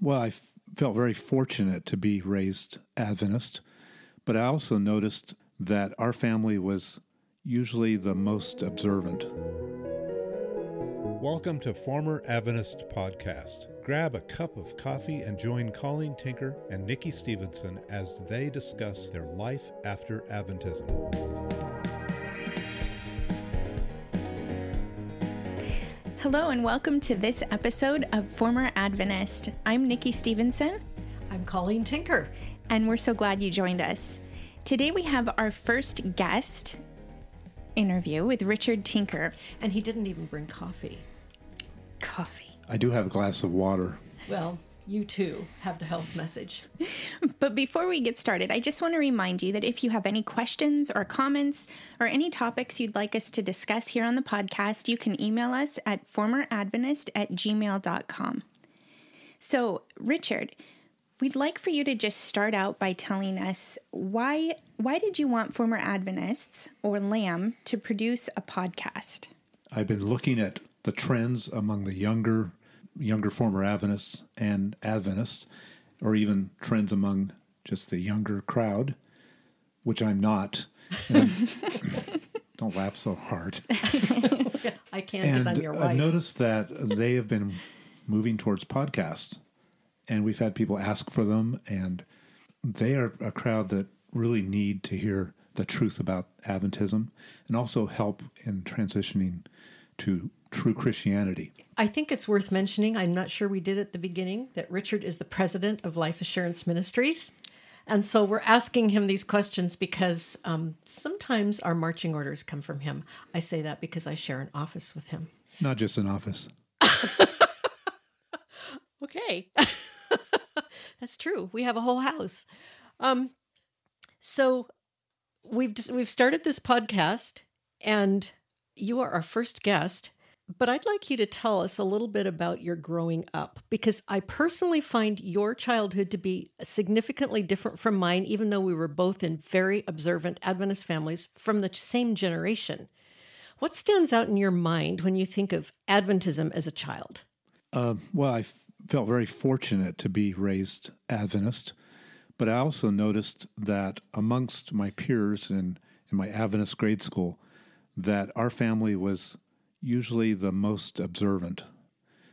well, I f- felt very fortunate to be raised Adventist, but I also noticed that our family was usually the most observant. Welcome to Former Adventist Podcast. Grab a cup of coffee and join Colleen Tinker and Nikki Stevenson as they discuss their life after Adventism. Hello, and welcome to this episode of Former Adventist. I'm Nikki Stevenson. I'm Colleen Tinker. And we're so glad you joined us. Today we have our first guest interview with Richard Tinker. And he didn't even bring coffee. Coffee. I do have a glass of water. Well, you too have the health message. But before we get started, I just want to remind you that if you have any questions or comments or any topics you'd like us to discuss here on the podcast, you can email us at formeradventist at gmail.com. So, Richard, we'd like for you to just start out by telling us why why did you want former Adventists or LAM to produce a podcast? I've been looking at the trends among the younger younger former Adventists and Adventists, or even trends among just the younger crowd, which I'm not. don't laugh so hard. I can't because I'm your wife. I've noticed that they have been moving towards podcasts, and we've had people ask for them, and they are a crowd that really need to hear the truth about Adventism and also help in transitioning to true Christianity. I think it's worth mentioning, I'm not sure we did at the beginning, that Richard is the president of Life Assurance Ministries. And so we're asking him these questions because um, sometimes our marching orders come from him. I say that because I share an office with him. Not just an office. okay. That's true. We have a whole house. Um, so we've we've started this podcast, and you are our first guest. But I'd like you to tell us a little bit about your growing up because I personally find your childhood to be significantly different from mine, even though we were both in very observant Adventist families from the same generation. What stands out in your mind when you think of Adventism as a child? Uh, well, I f- felt very fortunate to be raised Adventist, but I also noticed that amongst my peers in, in my Adventist grade school, that our family was usually the most observant.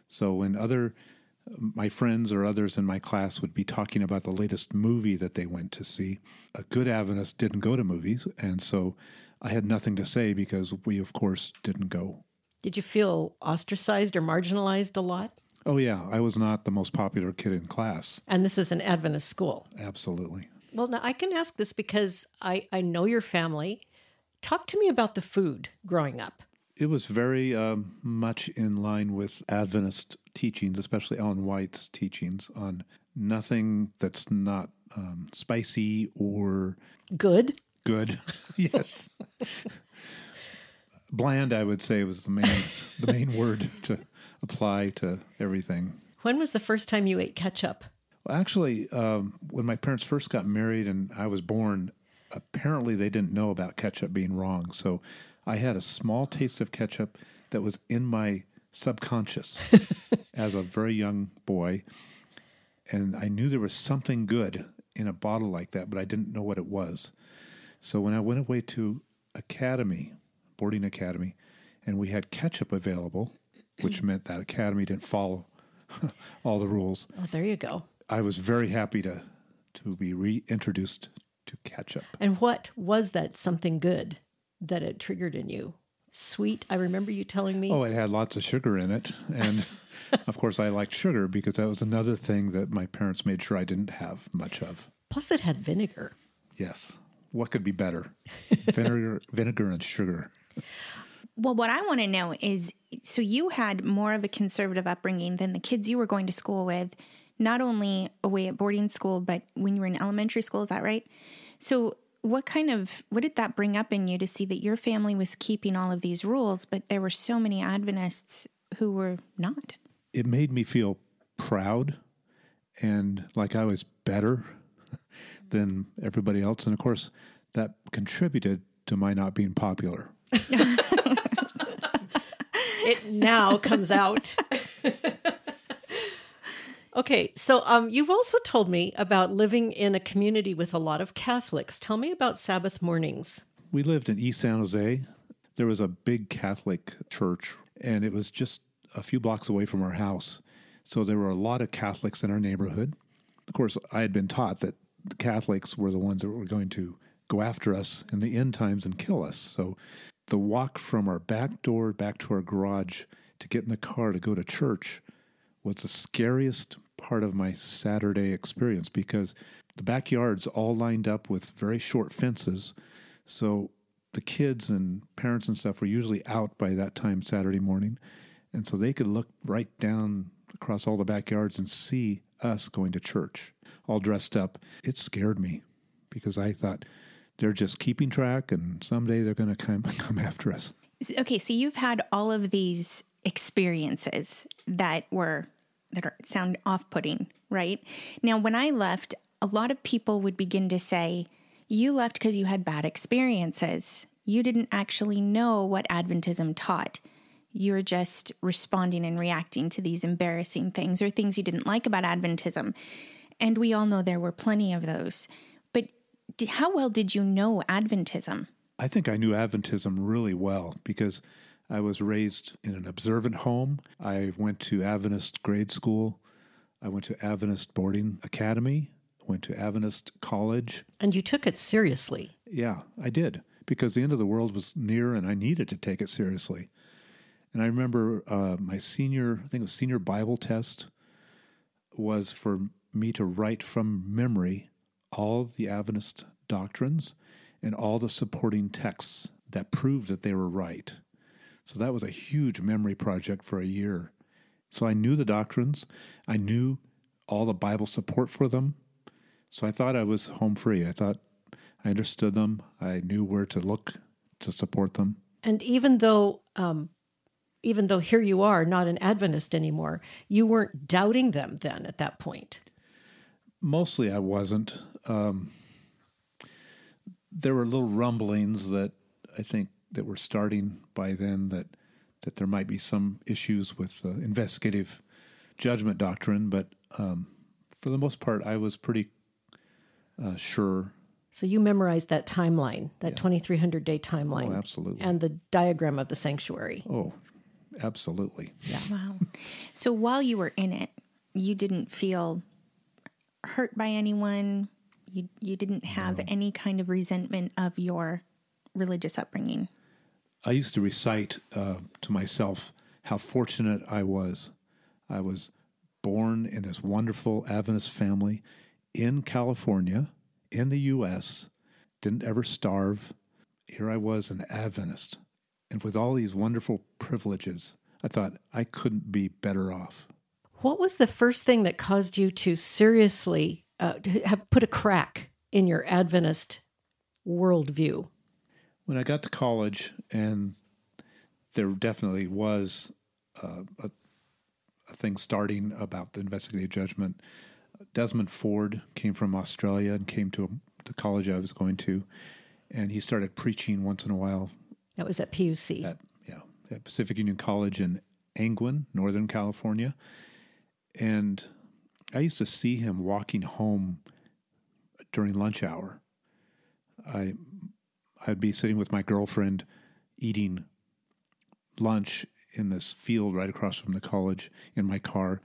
So when other my friends or others in my class would be talking about the latest movie that they went to see, a good Adventist didn't go to movies, and so I had nothing to say because we, of course, didn't go. Did you feel ostracized or marginalized a lot? Oh yeah, I was not the most popular kid in class. And this was an Adventist school. Absolutely. Well, now I can ask this because I, I know your family. Talk to me about the food growing up. It was very um, much in line with Adventist teachings, especially Ellen White's teachings on nothing that's not um, spicy or good. Good, yes. Bland, I would say, was the main the main word to apply to everything. When was the first time you ate ketchup? Well, actually, um, when my parents first got married and I was born, apparently they didn't know about ketchup being wrong. So I had a small taste of ketchup that was in my subconscious as a very young boy. And I knew there was something good in a bottle like that, but I didn't know what it was. So when I went away to academy, boarding academy, and we had ketchup available, which meant that academy didn't follow all the rules. Oh, there you go. I was very happy to to be reintroduced to ketchup. And what was that something good that it triggered in you? Sweet. I remember you telling me. Oh, it had lots of sugar in it, and of course, I liked sugar because that was another thing that my parents made sure I didn't have much of. Plus, it had vinegar. Yes. What could be better? vinegar, vinegar, and sugar. Well, what I want to know is so you had more of a conservative upbringing than the kids you were going to school with, not only away at boarding school, but when you were in elementary school. Is that right? So, what kind of what did that bring up in you to see that your family was keeping all of these rules, but there were so many Adventists who were not? It made me feel proud and like I was better than everybody else, and of course, that contributed to my not being popular. it now comes out. Okay, so um, you've also told me about living in a community with a lot of Catholics. Tell me about Sabbath mornings. We lived in East San Jose. There was a big Catholic church, and it was just a few blocks away from our house. So there were a lot of Catholics in our neighborhood. Of course, I had been taught that the Catholics were the ones that were going to go after us in the end times and kill us. So the walk from our back door back to our garage to get in the car to go to church was the scariest part of my Saturday experience because the backyard's all lined up with very short fences. So the kids and parents and stuff were usually out by that time Saturday morning. And so they could look right down across all the backyards and see us going to church, all dressed up. It scared me because I thought they're just keeping track and someday they're going to come, come after us. Okay, so you've had all of these experiences that were that are, sound off-putting, right? Now, when I left, a lot of people would begin to say, "You left because you had bad experiences. You didn't actually know what Adventism taught." you're just responding and reacting to these embarrassing things or things you didn't like about Adventism. And we all know there were plenty of those. But how well did you know Adventism? I think I knew Adventism really well because I was raised in an observant home. I went to Adventist grade school. I went to Adventist boarding academy. Went to Adventist college. And you took it seriously. Yeah, I did because the end of the world was near and I needed to take it seriously. And I remember uh, my senior, I think it was senior Bible test, was for me to write from memory all the Adventist doctrines and all the supporting texts that proved that they were right. So that was a huge memory project for a year. So I knew the doctrines, I knew all the Bible support for them. So I thought I was home free. I thought I understood them, I knew where to look to support them. And even though um, even though here you are, not an Adventist anymore, you weren't doubting them then at that point. Mostly I wasn't. Um, there were little rumblings that I think that were starting by then that that there might be some issues with uh, investigative judgment doctrine, but um, for the most part, I was pretty uh, sure. So you memorized that timeline, that yeah. 2300 day timeline. Oh, absolutely. And the diagram of the sanctuary. Oh, Absolutely. Yeah. Wow. So while you were in it, you didn't feel hurt by anyone. You you didn't have no. any kind of resentment of your religious upbringing. I used to recite uh, to myself how fortunate I was. I was born in this wonderful Adventist family in California, in the U.S. Didn't ever starve. Here I was, an Adventist and with all these wonderful privileges, I thought I couldn't be better off. What was the first thing that caused you to seriously uh, to have put a crack in your Adventist worldview? When I got to college, and there definitely was uh, a, a thing starting about the investigative judgment. Desmond Ford came from Australia and came to the college I was going to, and he started preaching once in a while that was at PUC. At, yeah, at Pacific Union College in Angwin, Northern California. And I used to see him walking home during lunch hour. I I'd be sitting with my girlfriend eating lunch in this field right across from the college in my car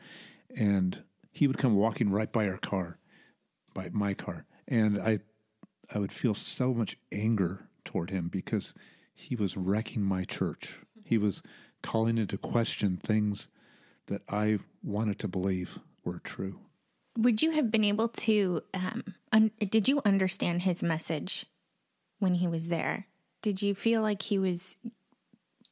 and he would come walking right by our car by my car and I I would feel so much anger toward him because he was wrecking my church. He was calling into question things that I wanted to believe were true. Would you have been able to? Um, un- did you understand his message when he was there? Did you feel like he was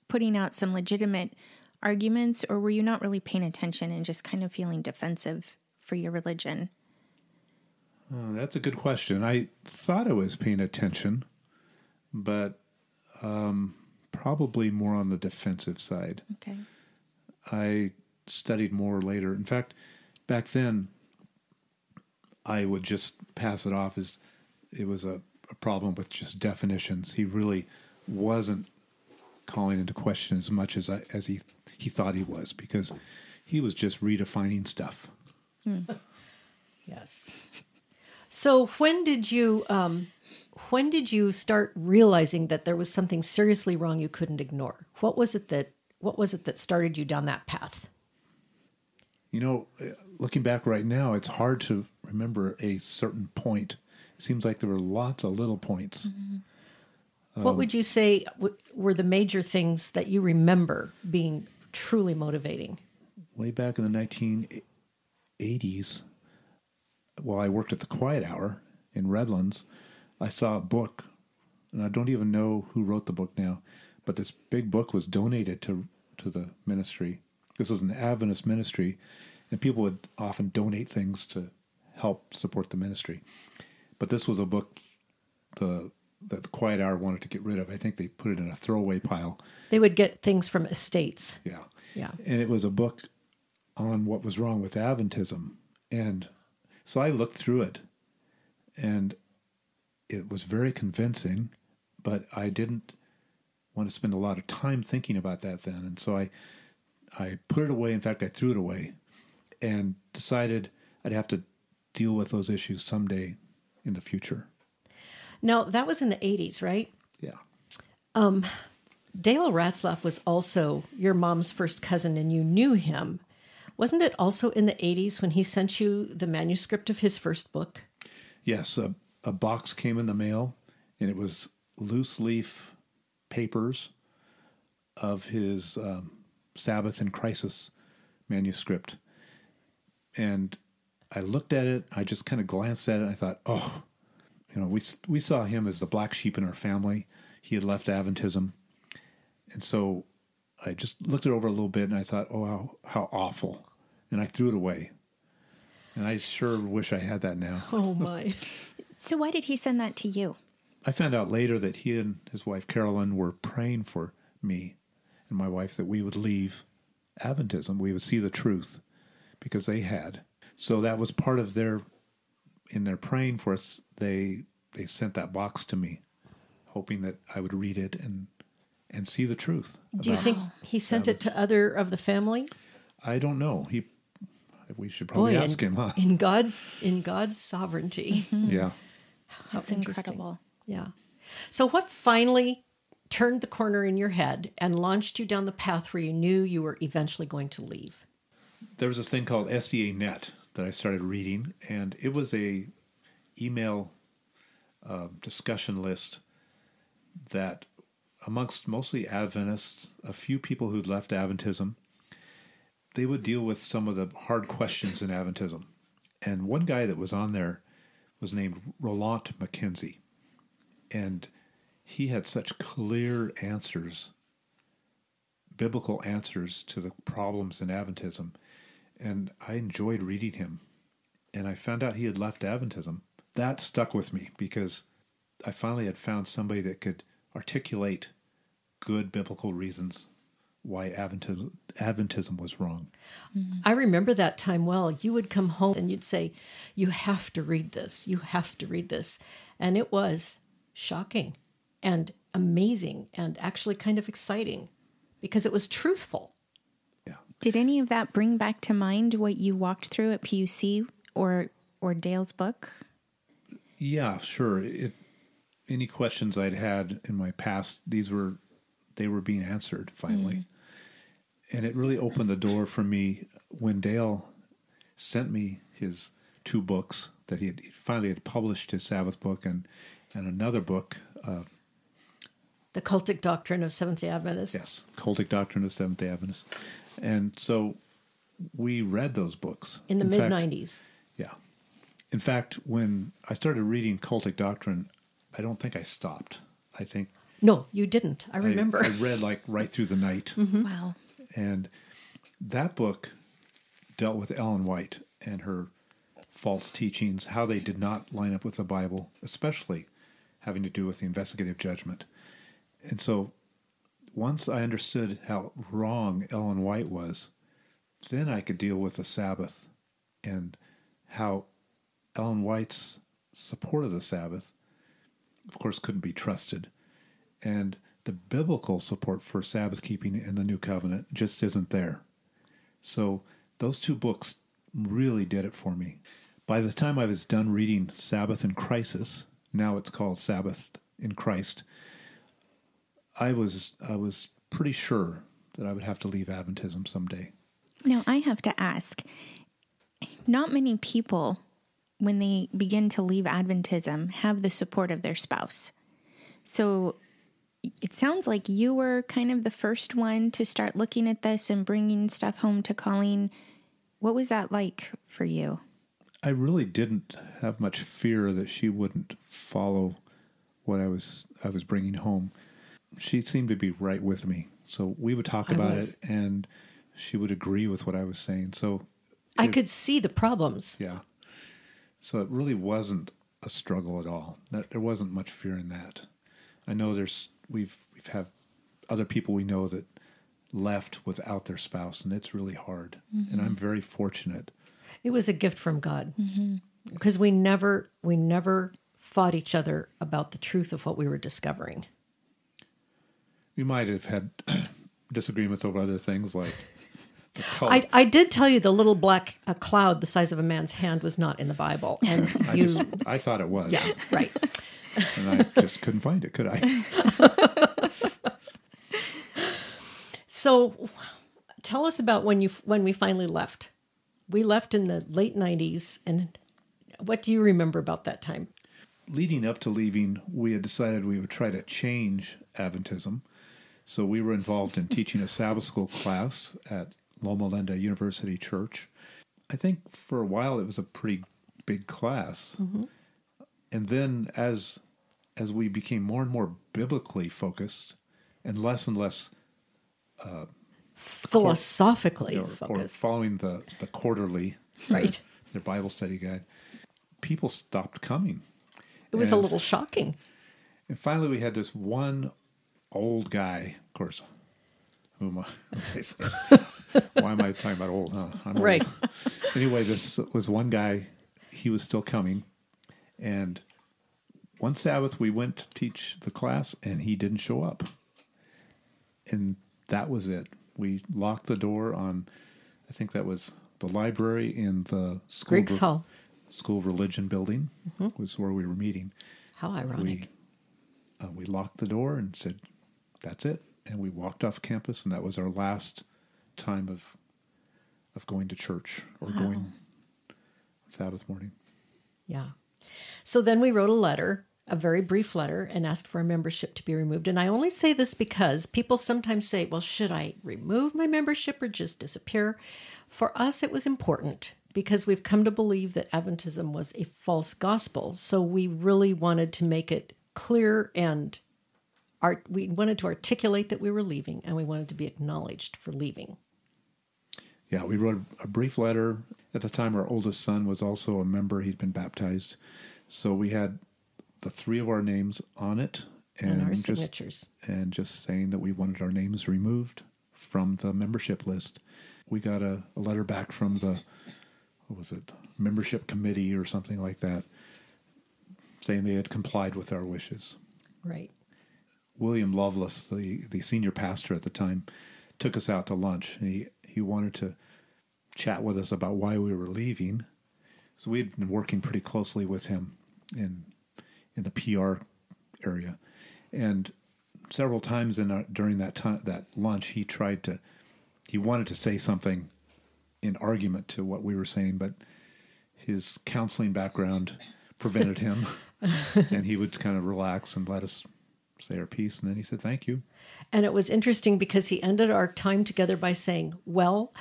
putting out some legitimate arguments, or were you not really paying attention and just kind of feeling defensive for your religion? Oh, that's a good question. I thought I was paying attention, but um, probably more on the defensive side. Okay. I studied more later. In fact, back then, I would just pass it off as it was a, a problem with just definitions. He really wasn't calling into question as much as I, as he he thought he was because he was just redefining stuff. Yes. So when did you um, when did you start realizing that there was something seriously wrong you couldn't ignore? What was it that what was it that started you down that path? You know, uh, looking back right now, it's hard to remember a certain point. It seems like there were lots of little points. Mm-hmm. what would you say w- were the major things that you remember being truly motivating? Way back in the 1980s, while I worked at the Quiet Hour in Redlands, I saw a book, and I don't even know who wrote the book now, but this big book was donated to to the ministry. This was an Adventist ministry, and people would often donate things to help support the ministry. But this was a book the that the Quiet Hour wanted to get rid of. I think they put it in a throwaway pile. They would get things from estates. Yeah. Yeah. And it was a book on what was wrong with Adventism. And so I looked through it and it was very convincing, but I didn't want to spend a lot of time thinking about that then. And so I I put it away. In fact, I threw it away and decided I'd have to deal with those issues someday in the future. Now, that was in the 80s, right? Yeah. Dale Ratzlaff was also your mom's first cousin and you knew him. Wasn't it also in the 80s when he sent you the manuscript of his first book? Yes, a, a box came in the mail, and it was loose leaf papers of his um, Sabbath in Crisis manuscript. And I looked at it, I just kind of glanced at it, and I thought, oh, you know, we, we saw him as the black sheep in our family. He had left Adventism. And so I just looked it over a little bit, and I thought, oh, how, how awful. And I threw it away. And I sure wish I had that now. Oh, my. So why did he send that to you? I found out later that he and his wife Carolyn were praying for me and my wife that we would leave Adventism. We would see the truth because they had. So that was part of their in their praying for us. They they sent that box to me, hoping that I would read it and and see the truth. Do you think he sent it to other of the family? I don't know. He. We should probably ask in, him, huh? in God's in God's sovereignty. Mm-hmm. Yeah. That's incredible. Yeah. So what finally turned the corner in your head and launched you down the path where you knew you were eventually going to leave? there was this thing called SDA Net that I started reading, and it was a email uh, discussion list that, amongst mostly Adventists, a few people who'd left Adventism, they would deal with some of the hard questions in Adventism. And one guy that was on there was named Roland McKenzie. and he had such clear answers, biblical answers to the problems in Adventism and I enjoyed reading him. And I found out he had left Adventism. That stuck with me because I finally had found somebody that could articulate good biblical reasons why Adventism, Adventism was wrong. I remember that time well. You would come home and you'd say, You have to read this. You have to read this. And it was shocking and amazing and actually kind of exciting because it was truthful. Yeah. Did any of that bring back to mind what you walked through at PUC or or Dale's book? Yeah, sure. It, any questions I'd had in my past, these were they were being answered finally. And it really opened the door for me when Dale sent me his two books that he had he finally had published his Sabbath book and and another book, uh, The cultic doctrine of Seventh day Adventists. yes, Cultic Doctrine of Seventh Day Adventists. And so we read those books In the mid 90s. Yeah. In fact, when I started reading Cultic Doctrine, I don't think I stopped. I think No, you didn't. I I- remember. I, read like right through the night. Mm-hmm. Wow. And that book dealt with Ellen White and her false teachings, how they did not line up with the Bible, especially having to do with the investigative judgment. And so once I understood how wrong Ellen White was, then I could deal with the Sabbath and how Ellen White's support of the Sabbath, of course, couldn't be trusted. And the biblical support for Sabbath keeping in the New Covenant just isn't there. So those two books really did it for me. By the time I was done reading Sabbath in Crisis, now it's called Sabbath in Christ, I was I was pretty sure that I would have to leave Adventism someday. Now, I have to ask not many people, when they begin to leave Adventism, have the support of their spouse. So it sounds like you were kind of the first one to start looking at this and bringing stuff home to Colleen. What was that like for you? I really didn't have much fear that she wouldn't follow what I was I was bringing home. She seemed to be right with me, so we would talk I about was. it, and she would agree with what I was saying. So I it- could see the problems. yeah, so it really wasn't a struggle at all. That there wasn't much fear in that. I know there's we've we've had other people we know that left without their spouse, and it's really hard. And I'm mm-hmm. very fortunate. It was a gift from God mm-hmm. because we never we never fought each other about the truth of what we were discovering. We might have had disagreements over other things like. I, I did tell you the little black uh, cloud the size of a man's hand was not in the Bible, and I, you just, I thought it was, yeah right. and I just couldn't find it, could I? So, tell us about when you when we finally left. We left in the late '90s, and what do you remember about that time? Leading up to leaving, we had decided we would try to change Adventism. So we were involved in teaching a Sabbath school class at Loma Linda University Church. I think for a while it was a pretty big class. Mm-hmm. And then as as we became more and more biblically focused and less and less uh, Philosophically or, or focused, following the, the quarterly right? their Bible study guide, people stopped coming. It was a little shocking. And finally, we had this one old guy, of course. Who am I? Why am I talking about old? Huh? I'm old. Right. Anyway, this was one guy. He was still coming, and one Sabbath we went to teach the class, and he didn't show up. And that was it. We locked the door on. I think that was the library in the school. Griggs of- Hall. School Religion building was where we were meeting How ironic. we uh, we locked the door and said, "That's it," and we walked off campus, and that was our last time of of going to church or going Sabbath morning. Yeah. So then we wrote a letter, a very brief letter, and asked for our membership to be removed. And I only say this because people sometimes say, well, should I remove my membership or just disappear? For us, it was important because we've come to believe that Adventism was a false gospel. So we really wanted to make it clear and art, we wanted to articulate that we were leaving and we wanted to be acknowledged for leaving. Yeah, we wrote a brief letter. At the time, our oldest son was also a member; he'd been baptized, so we had the three of our names on it, and, And just signatures. and just saying that we wanted our names removed from the membership list. We got a, a letter back from the what was it membership committee or something like that, saying they had complied with our wishes. Right. William Loveless, the, the senior pastor at the time, took us out to lunch. And he, he wanted to chat with us about why we were leaving. So we had been working pretty closely with him in in the PR area, and several times in our, during that time that lunch, he tried to he wanted to say something in argument to what we were saying, but his counseling background prevented him, and he would kind of relax and let us say our piece, and then he said, "Thank you." And it was interesting because he ended our time together by saying, Well,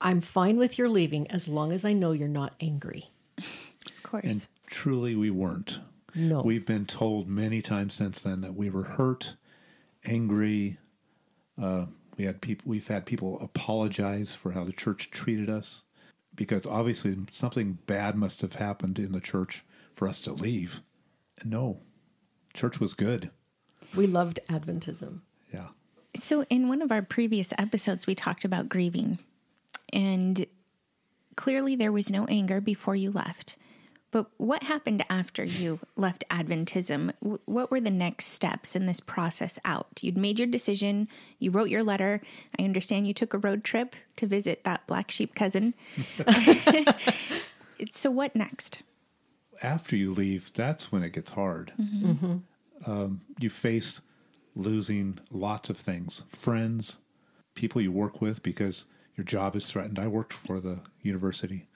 I'm fine with your leaving as long as I know you're not angry. Of course. And truly, we weren't. No. We've been told many times since then that we were hurt, angry. Uh, we had people. We've had people apologize for how the church treated us, because obviously something bad must have happened in the church for us to leave. And no, church was good. We loved Adventism. Yeah. So, in one of our previous episodes, we talked about grieving. And clearly, there was no anger before you left. But what happened after you left Adventism? What were the next steps in this process out? You'd made your decision, you wrote your letter. I understand you took a road trip to visit that black sheep cousin. so, what next? After you leave, that's when it gets hard. Mm-hmm. Mm-hmm. Um, you face losing lots of things friends, people you work with because your job is threatened. I worked for the university.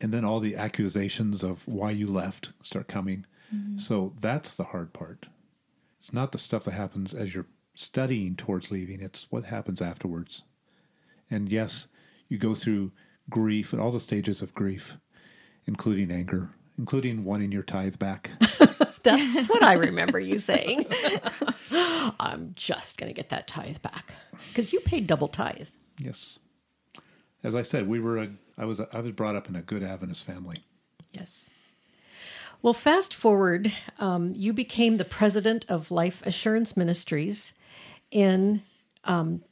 And then all the accusations of why you left start coming. So that's the hard part. It's not the stuff that happens as you're studying towards leaving, it's what happens afterwards. And yes, you go through grief and all the stages of grief, including anger, including wanting your tithe back. That's what I remember you saying. I'm just going to get that tithe back because you paid double tithe. yes. As I said, we were a, I was I was brought up in a good Adventist family. Yes. Well, fast forward, um, you became the president of Life Assurance Ministries in um,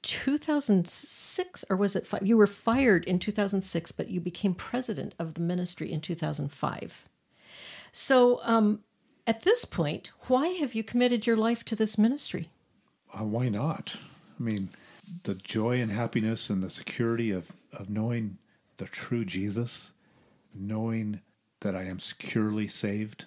2006, or was it five? You were fired in 2006, but you became president of the ministry in 2005. So, um, at this point, why have you committed your life to this ministry? Uh, why not? I mean, the joy and happiness and the security of, of knowing the true Jesus, knowing that I am securely saved,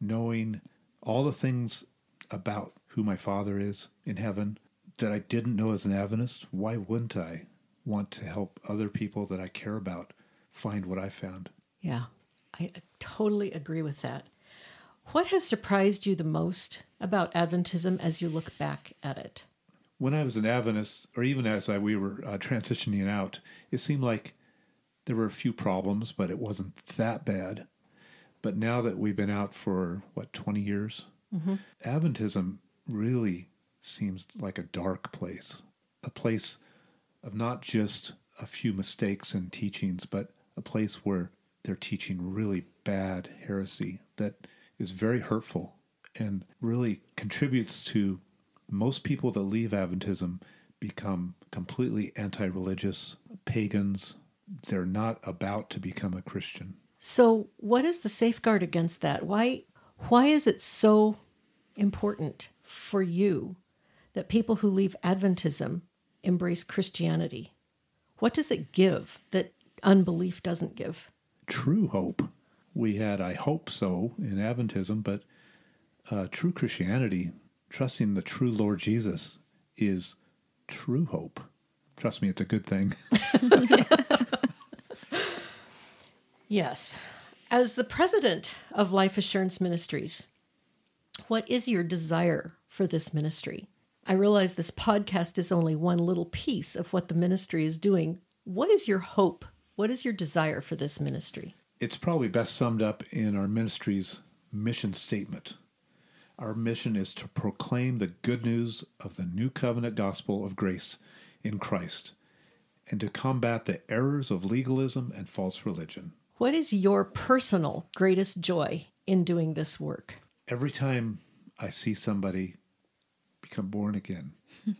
knowing all the things about who my Father is in heaven that I didn't know as an Adventist, why wouldn't I want to help other people that I care about find what I found? Yeah, I totally agree with that. What has surprised you the most about Adventism as you look back at it? when I was an Adventist, or even as I, we were uh, transitioning out, it seemed like there were a few problems, but it wasn't that bad. But now that we've been out for what twenty years, Adventism really seems like a dark place, a place of not just a few mistakes and teachings, but a place where they're teaching really bad heresy that is very hurtful and really contributes to most people that leave Adventism become completely anti religious, pagans. They're not about to become a Christian. So, what is the safeguard against that? Why why is it so important for you that people who leave Adventism embrace Christianity? What does it give that unbelief doesn't give? True hope. We had, I hope so, in Adventism, but uh, true Christianity, trusting the true Lord Jesus, is true hope. Trust me, it's a good thing. Yes. As the president of Life Assurance Ministries, what is your desire for this ministry? I realize this podcast is only one little piece of what the ministry is doing. What is your hope? What is your desire for this ministry? it's probably best summed up in our ministry's mission statement. Our mission is to proclaim the good news of the new covenant gospel of grace in Christ and to combat the errors of legalism and false religion. What is your personal greatest joy in doing this work? Every time I see somebody become born again,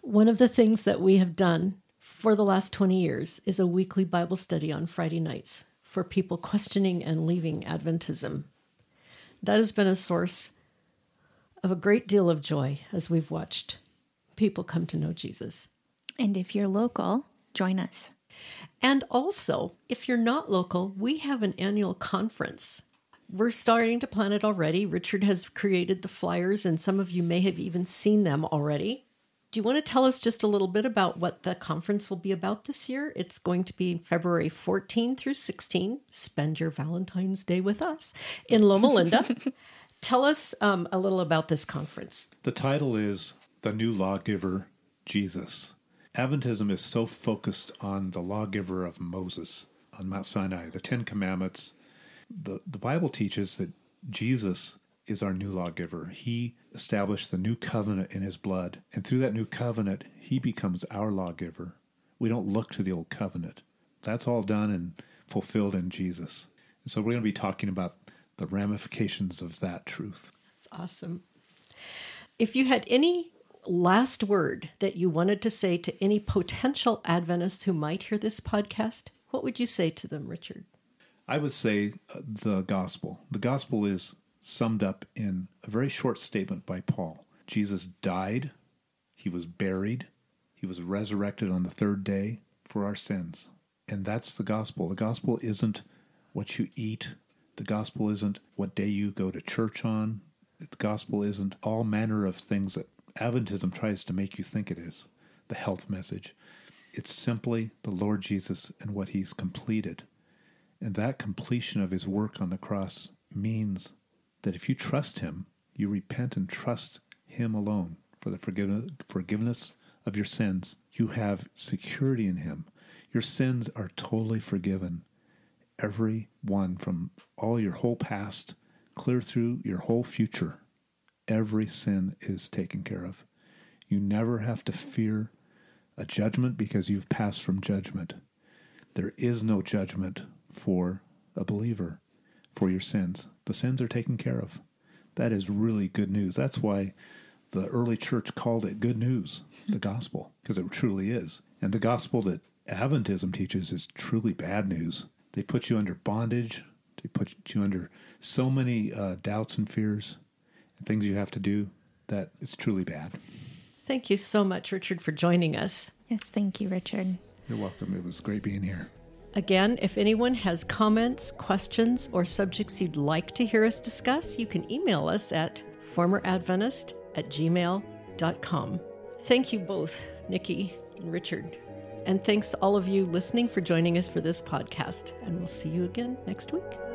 One of the things that we have done for the last 20 years is a weekly Bible study on Friday nights for people questioning and leaving Adventism. That has been a source of a great deal of joy as we've watched people come to know Jesus. And if you're local, join us. And also, if you're not local, we have an annual conference. We're starting to plan it already. Richard has created the flyers, and some of you may have even seen them already. Do you want to tell us just a little bit about what the conference will be about this year? It's going to be February 14 through 16. Spend your Valentine's Day with us in Loma Linda. tell us um, a little about this conference. the title is The New Lawgiver, Jesus. Adventism is so focused on the lawgiver of Moses on Mount Sinai, the Ten Commandments. The, the Bible teaches that Jesus is our new lawgiver. He established the new covenant in his blood. And through that new covenant, he becomes our lawgiver. We don't look to the old covenant. That's all done and fulfilled in Jesus. And so we're going to be talking about the ramifications of that truth. It's awesome. If you had any last word that you wanted to say to any potential Adventists who might hear this podcast, what would you say to them, Richard? I would say uh, the gospel. The gospel is summed up in a very short statement by Paul. Jesus died, he was buried, he was resurrected on the third day for our sins. And that's the gospel. The gospel isn't what you eat, the gospel isn't what day you go to church on, the gospel isn't all manner of things that Adventism tries to make you think it is the health message. It's simply the Lord Jesus and what he's completed. And that completion of his work on the cross means that if you trust him, you repent and trust him alone for the forgiveness of your sins, you have security in him. Your sins are totally forgiven. Every one from all your whole past, clear through your whole future. Every sin is taken care of. You never have to fear a judgment because you've passed from judgment. There is no judgment for a believer for your sins. The sins are taken care of. That is really good news. That's why the early church called it good news, the gospel, because it truly is. And the gospel that Adventism teaches is truly bad news. They put you under bondage, they put you under so many uh, doubts and fears and things you have to do that it's truly bad. Thank you so much, Richard, for joining us. Yes, thank you, Richard. You're welcome. It was great being here. Again, if anyone has comments, questions, or subjects you'd like to hear us discuss, you can email us at formeradventist at gmail.com. Thank you both, Nikki and Richard. And thanks all of you listening for joining us for this podcast. And we'll see you again next week.